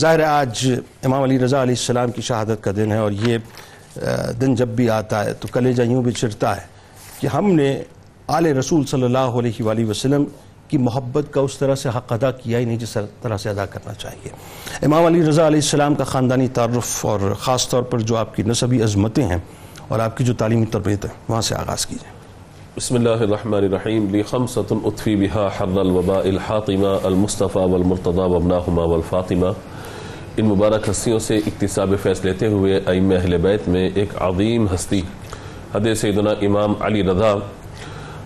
ظاہر ہے آج امام علی رضا علیہ السلام کی شہادت کا دن ہے اور یہ دن جب بھی آتا ہے تو کلیجہ یوں بھی چرتا ہے کہ ہم نے آل رسول صلی اللہ علیہ وآلہ وسلم کی محبت کا اس طرح سے حق ادا کیا ہی نہیں جس طرح سے ادا کرنا چاہیے۔ امام علی رضا علیہ السلام کا خاندانی تعارف اور خاص طور پر جو آپ کی نصبی عظمتیں ہیں اور آپ کی جو تعلیمی تربیت ہے وہاں سے آغاز کیجیے۔ بسم اللہ الرحمن الرحیم۔ لی خمسة اطفی بها حر الوباء الحاطمہ المصطفى والمرتضى وابناہما والفاطمہ۔ ان مبارک ہستیوں سے اقتصاب فیصل لیتے ہوئے ائمہ اہل بیت میں ایک عظیم ہستی۔ حد سیدنا امام علی رضا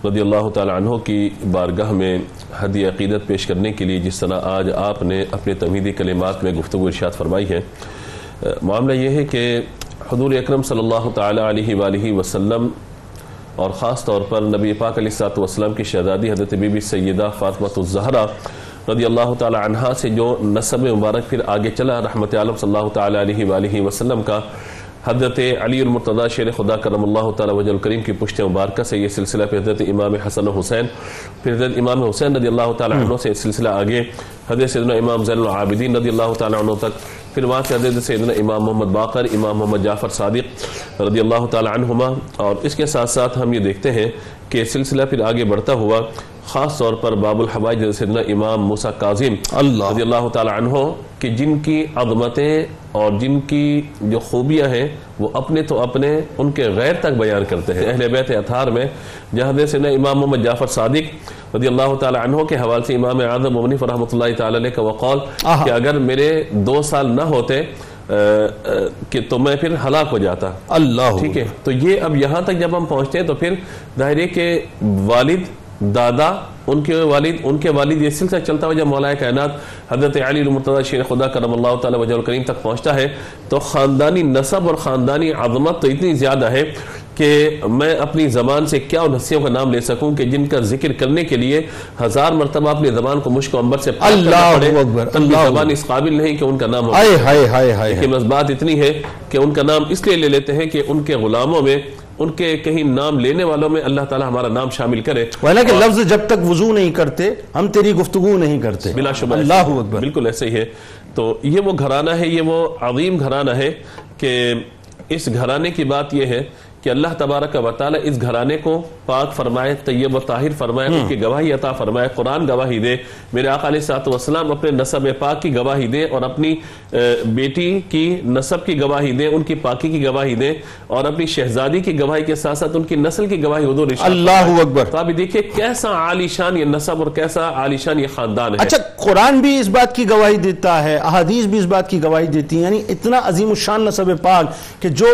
رضی اللہ تعالی عنہ کی بارگاہ میں حدی عقیدت پیش کرنے کے لیے جس طرح آج آپ نے اپنے تمہیدی کلمات میں گفتگو ارشاد فرمائی ہے، معاملہ یہ ہے کہ حضور اکرم صلی اللہ تعالی علیہ وآلہ وسلم اور خاص طور پر نبی پاک علیہ السلام کی شہزادی حضرت بی بی سیدہ فاطمہ الزہرہ رضی اللہ تعالی عنہ سے جو نصب مبارک پھر آگے چلا، رحمت عالم صلی اللہ تعالی علیہ وآلہ وسلم کا، حضرت علی المرتضی شیر خدا کرم اللہ تعالی وجہ الکریم کی پشت مبارکہ سے یہ سلسلہ پھر حضرت امام حسن حسین، پھر حضرت امام حسین رضی اللہ تعالی عنہ سے سلسلہ آگے، حضرت سیدنا امام زین العابدین رضی اللہ تعالی عنہ تک، پھر وہاں سے حضرت سیدنا امام محمد باقر، امام محمد جعفر صادق رضی اللہ تعالی عنہما، اور اس کے ساتھ ساتھ ہم یہ دیکھتے ہیں کہ سلسلہ پھر آگے بڑھتا ہوا خاص طور پر باب الحوائی جیسے سیدنا امام موسیٰ قاظم رضی اللہ تعالی عنہ کہ جن کی عظمتیں اور جن کی جو خوبیاں ہیں وہ اپنے تو اپنے ان کے غیر تک بیان کرتے ہیں۔ اہل بیت اتھار میں جہاں سیدنا امام محمد جعفر صادق رضی اللہ تعالی عنہ کے حوال سے امام اعظم مبنی فرحمت اللہ تعالی علیہ کا وقال کہ اگر میرے دو سال نہ ہوتے کہ تو میں پھر ہلاک ہو جاتا۔ اللہ۔ ٹھیک ہے؟ تو یہ اب یہاں تک جب ہم پہنچتے ہیں تو پھر ظاہر کہ والد دادا ان کے والد ان کے والد یہ سلسلہ چلتا ہوا جب مولا کائنات حضرت علی المرتضی شیر خدا کرم اللہ تعالی وجہ الکریم تک پہنچتا ہے تو خاندانی نصب اور خاندانی عظمت تو اتنی زیادہ ہے کہ میں اپنی زبان سے کیا ان ہستیوں کا نام لے سکوں کہ جن کا ذکر کرنے کے لیے ہزار مرتبہ اپنی زبان کو مشک و عمبر سے پڑے۔ تب بھی زبان اس قابل نہیں کہ ان کا نام ہو۔ لیکن بس بات اتنی ہے کہ ان کا نام اس لیے لے لیتے ہیں کہ ان کے غلاموں میں ان کے کہیں نام لینے والوں میں اللہ تعالی ہمارا نام شامل کرے وینا کہ لفظ جب تک وضو نہیں کرتے ہم تیری گفتگو نہیں کرتے۔ بلا شبہ اللہ اکبر۔ بالکل ایسے ہی ہے۔ تو یہ وہ گھرانہ ہے یہ وہ عظیم گھرانہ ہے کہ اس گھرانے کی بات یہ ہے کہ اللہ تبارک و تعالی اس گھرانے کو پاک فرمائے طیب و طاہر فرمائے ان کی گواہی عطا فرمائے قرآن گواہی دے۔ میرے آقا علیہ السلام اپنے نصب پاک کی گواہی دے اور اپنی بیٹی کی نصب کی گواہی دے ان کی پاکی کی گواہی دے اور اپنی شہزادی کی گواہی کے ساتھ ساتھ ان کی نسل کی گواہی حضور اللہ اکبر۔ تو ابھی دیکھیں کیسا عالی شان یہ نصب اور کیسا عالی شان یہ خاندان ہے۔ اچھا قرآن بھی اس بات کی گواہی دیتا ہے احادیث بھی اس بات کی گواہی دیتی ہیں یعنی اتنا عظیم الشان نصب پاک کہ جو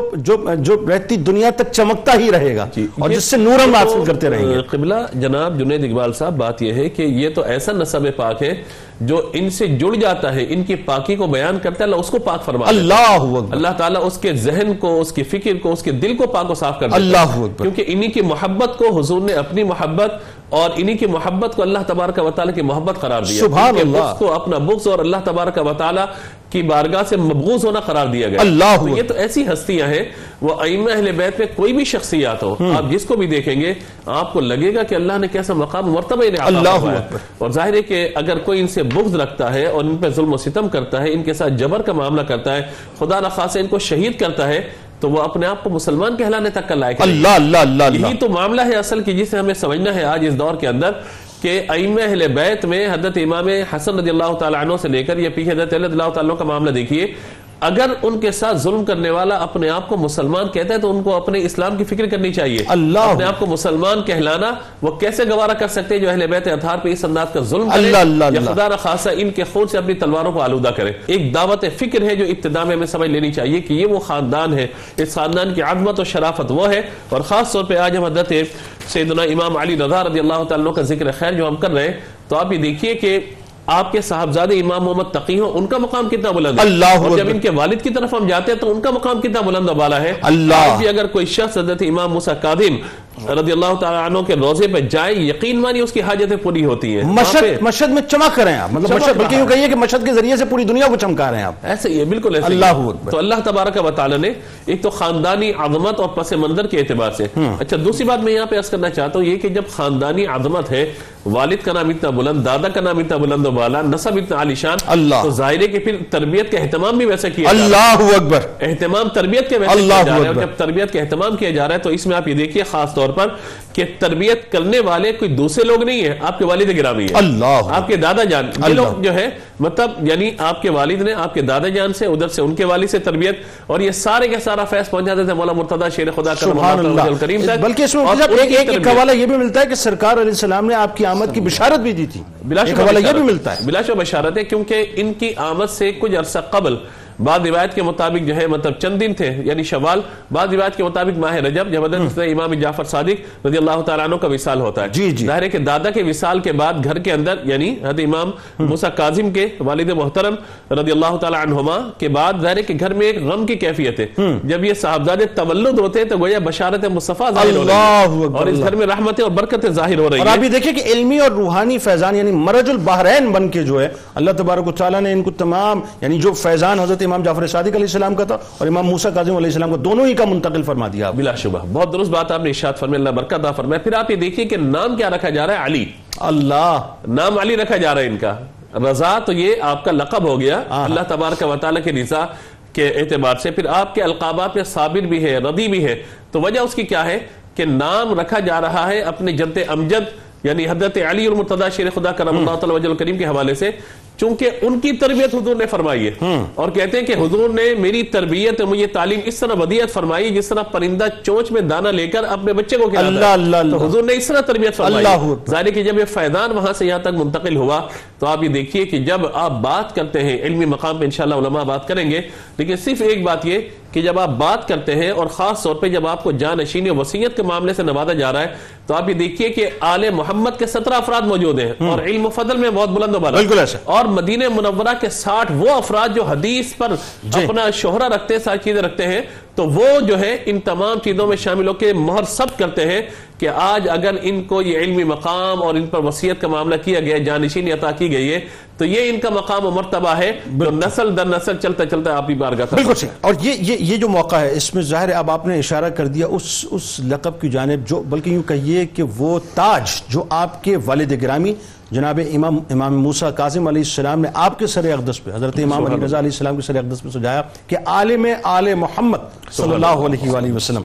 جو رہتی دنیا تک چمکتا ہی رہے گا جی، اور جس سے نور ہم حاصل کرتے رہیں گے۔ قبلہ جناب جنید اقبال صاحب بات یہ ہے کہ یہ تو ایسا نصب پاک ہے جو ان سے جڑ جاتا ہے ان کی پاکی کو بیان کرتا ہے اللہ اس کو پاک فرما اللہ اکبر۔ اللہ تعالیٰ اس کے ذہن کو اس کی فکر کو اس کے دل کو پاک و صاف کر دیتا ہے۔ اللہ اکبر۔ کیونکہ انہی کی محبت کو حضور نے اپنی محبت اور انہی کی محبت کو اللہ تبارک و تعالی کی محبت قرار دیا۔ سبحان اللہ۔ کو اپنا بغض اور اللہ تبارک و تعالی کی بارگاہ سے مبغوض ہونا قرار دیا گیا۔ اللہ تو یہ تو ایسی ہستیاں ہیں وہ ائمہ اہل بیت میں کوئی بھی شخصیات ہو آپ جس کو بھی دیکھیں گے آپ کو لگے گا کہ اللہ نے کیسا مقام مرتبہ انہیں عطا اللہ۔ اور ظاہر ہے کہ اگر کوئی ان سے بغض رکھتا ہے اور ان پہ ظلم و ستم کرتا ہے ان کے ساتھ جبر کا معاملہ کرتا ہے خدا نخواستہ ان کو شہید کرتا ہے تو وہ اپنے آپ کو مسلمان کہلانے تک کا لائق۔ اللہ اللہ اللہ یہی تو معاملہ ہے اصل کی جسے ہمیں سمجھنا ہے آج اس دور کے اندر کہ ائمہ اہل بیت میں حضرت امام حسن رضی اللہ تعالیٰ عنہ سے لے کر یہ پیچھے حضرت اللہ تعالیٰ عنہ کا معاملہ دیکھیے اگر ان کے ساتھ ظلم کرنے والا اپنے آپ کو مسلمان کہتا ہے تو ان کو اپنے اسلام کی فکر کرنی چاہیے۔ اللہ اپنے آپ کو مسلمان کہلانا وہ کیسے گوارہ کر سکتے ہیں جو اہل بیت اتھار پہ اس انداز کا ظلم کرے؟ اللہ یا خدا نہ خاصہ ان کے خون سے اپنی تلواروں کو آلودہ کرے۔ ایک دعوت فکر ہے جو ابتدا میں ہمیں سمجھ لینی چاہیے کہ یہ وہ خاندان ہے۔ اس خاندان کی عظمت و شرافت وہ ہے۔ اور خاص طور پہ آج ہم حضرت سیدنا امام علی رضا رضی اللہ تعالیٰ کا ذکر خیر جو ہم کر رہے ہیں تو آپ یہ دیکھیے کہ آپ کے صاحبزادے امام محمد تقی ہوں ان کا مقام کتنا بلند ہے اللہ اور جب۔ ان کے والد کی طرف ہم جاتے ہیں تو ان کا مقام کتنا بلند و بالا ہے اللہ۔ بھی اگر کوئی شخص حضرت امام موسیٰ قادم رضی اللہ تعالیٰ عنہ کے روزے پہ جائیں یقین مانی اس کی حاجتیں پوری ہوتی ہیں۔ مشد مشد میں چمک رہے ہیں آپ۔ مطلب مشد بلکہ یوں کہیے کہ مشد کے ذریعے سے پوری دنیا کو چمکا رہے ہیں آپ۔ ایسے ہی ہے بالکل ایسے ہی اللہ۔ تو اللہ تبارک و تعالی نے ایک تو خاندانی عظمت اور پس منظر کے اعتبار سے۔ اچھا دوسری بات میں یہاں پہ عرض کرنا چاہتا ہوں یہ کہ جب خاندانی عظمت ہے والد کا نام اتنا بلند دادا کا نام اتنا بلند و بالا نصب اتنا عالیشان اللہ۔ تو ظاہر ہے کہ پھر تربیت کا اہتمام بھی ویسے کیا۔ اللہ اکبر۔ اہتمام تربیت کے ویسے اللہ کیا جا رہا ہے۔ جب تربیت کا اہتمام کیا جا رہا ہے تو اس میں آپ یہ دیکھیے خاص طور پر کہ تربیت کرنے والے کوئی دوسرے لوگ نہیں ہیں آپ کے والد گرامی ہیں۔ اللہ۔ آپ کے دادا جان یہ۔ لوگ جو ہے مطلب یعنی آپ کے والد نے آپ کے دادا جان سے ادھر سے ان کے والد سے تربیت اور یہ سارے کے سارا فیض پہنچاتے تھے مولا مرتضی شیر خدا کریم تک بلکہ اس میں ایک ایک ایک حوالہ یہ بھی ملتا ہے کہ سرکار علیہ السلام نے آپ کی آمد کی بشارت بھی دی تھی۔ بلا شبہ یہ بھی ملتا ہے۔ بلا شبہ بشارت ہے کیونکہ ان کی آمد سے کچھ عرصہ قبل بعض روایت کے مطابق جو ہے مطلب چند دن تھے یعنی شوال بعض روایت کے مطابق ماہ رجب جب حضرت امام جعفر صادق رضی اللہ تعالیٰ عنہ کا وصال ہوتا ہے۔ جی، جی۔ ظاہر ہے کہ دادا کے وصال کے بعد گھر کے اندر یعنی حضرت امام موسیٰ کاظم کے والد محترم رضی اللہ تعالیٰ عنہما کے بعد ظاہر ہے کہ گھر میں ایک غم کی کیفیت ہے۔ جب یہ صاحبزادے تولد ہوتے ہیں تو گویا بشارت مصطفیٰ ظاہر ہو رہی ہے۔ اور اس۔ گھر میں رحمتیں اور برکتیں ظاہر ہو رہی اور ہیں آپ یہ دیکھیں کہ علمی اور روحانی فیضان یعنی مرج البحرین بن کے جو ہے اللہ تبارک و تعالیٰ نے ان کو تمام یعنی جو فیضان حضرت امام جعفر صادق علیہ السلام کا تھا اور امام موسیٰ کاظم علیہ السلام کا دونوں ہی کا منتقل فرما دیا۔ بلا شبہ۔ بہت درست بات آپ نے ارشاد فرمایا اللہ برکت عطا فرمایا پھر آپ یہ دیکھیے کہ نام کیا رکھا جا رہا ہے؟ علی۔ اللہ۔ نام علی رکھا جا رہا ہے ان کا۔ رضا تو یہ آپ کا لقب ہو گیا۔ ہاں۔ اللہ تبارک و تعالیٰ کی رضا کے اعتبار سے۔ پھر آپ کے القابات میں صابر بھی ہے رضی بھی ہے۔ تو وجہ اس کی کیا ہے؟ کہ نام رکھا جا رہا ہے اپنے جد امجد یعنی حضرت علی المرتضی شیر خدا کرم اللہ تعالی وجل کریم کے حوالے سے چونکہ ان کی تربیت حضور نے فرمائی ہے۔ اور کہتے ہیں کہ حضور نے میری تربیت مجھے تعلیم اس طرح ودیت فرمائی جس طرح پرندہ چونچ میں دانا لے کر اپنے بچے کو کھلاتا ہے۔ اللہ اللہ اللہ۔ تو حضور نے اس طرح تربیت فرمائی۔ ظاہر ہے کہ جب یہ فیضان وہاں سے یہاں تک منتقل ہوا تو آپ یہ دیکھیے کہ جب آپ بات کرتے ہیں علمی مقام پہ انشاءاللہ علماء بات کریں گے لیکن صرف ایک بات یہ کہ جب آپ بات کرتے ہیں اور خاص طور پہ جب آپ کو جانشینی و وسیعت کے معاملے سے نوازا جا رہا ہے تو آپ یہ دیکھیے کہ آل محمد کے سترہ افراد موجود ہیں اور علم و فضل میں بہت بلند و بالا. بالکل ایسے اور مدینہ منورہ کے ساٹھ وہ افراد جو حدیث پر جی۔ اپنا شہرہ رکھتے چیزیں رکھتے ہیں تو وہ جو ہے ان تمام چیزوں میں شامل ہو کے مہر ثبت کرتے ہیں کہ آج اگر ان کو یہ علمی مقام اور ان پر وصیت کا معاملہ کیا گیا جانشینی عطا کی گئی ہے تو یہ ان کا مقام و مرتبہ ہے۔ تو نسل در نسل چلتا چلتا آپ ہی بارگاہ بالکل اور یہ یہ یہ جو موقع ہے اس میں ظاہر ہے اب آپ نے اشارہ کر دیا اس اس لقب کی جانب جو بلکہ یوں کہیے کہ وہ تاج جو آپ کے والد گرامی جناب امام امام موسیٰ کاظم علیہ السلام نے آپ کے سر اقدس پہ حضرت امام علی رضا علیہ السلام کے سر اقدس پہ سجایا کہ عالم آل محمد صلی اللہ۔ علیہ وآلہ وسلم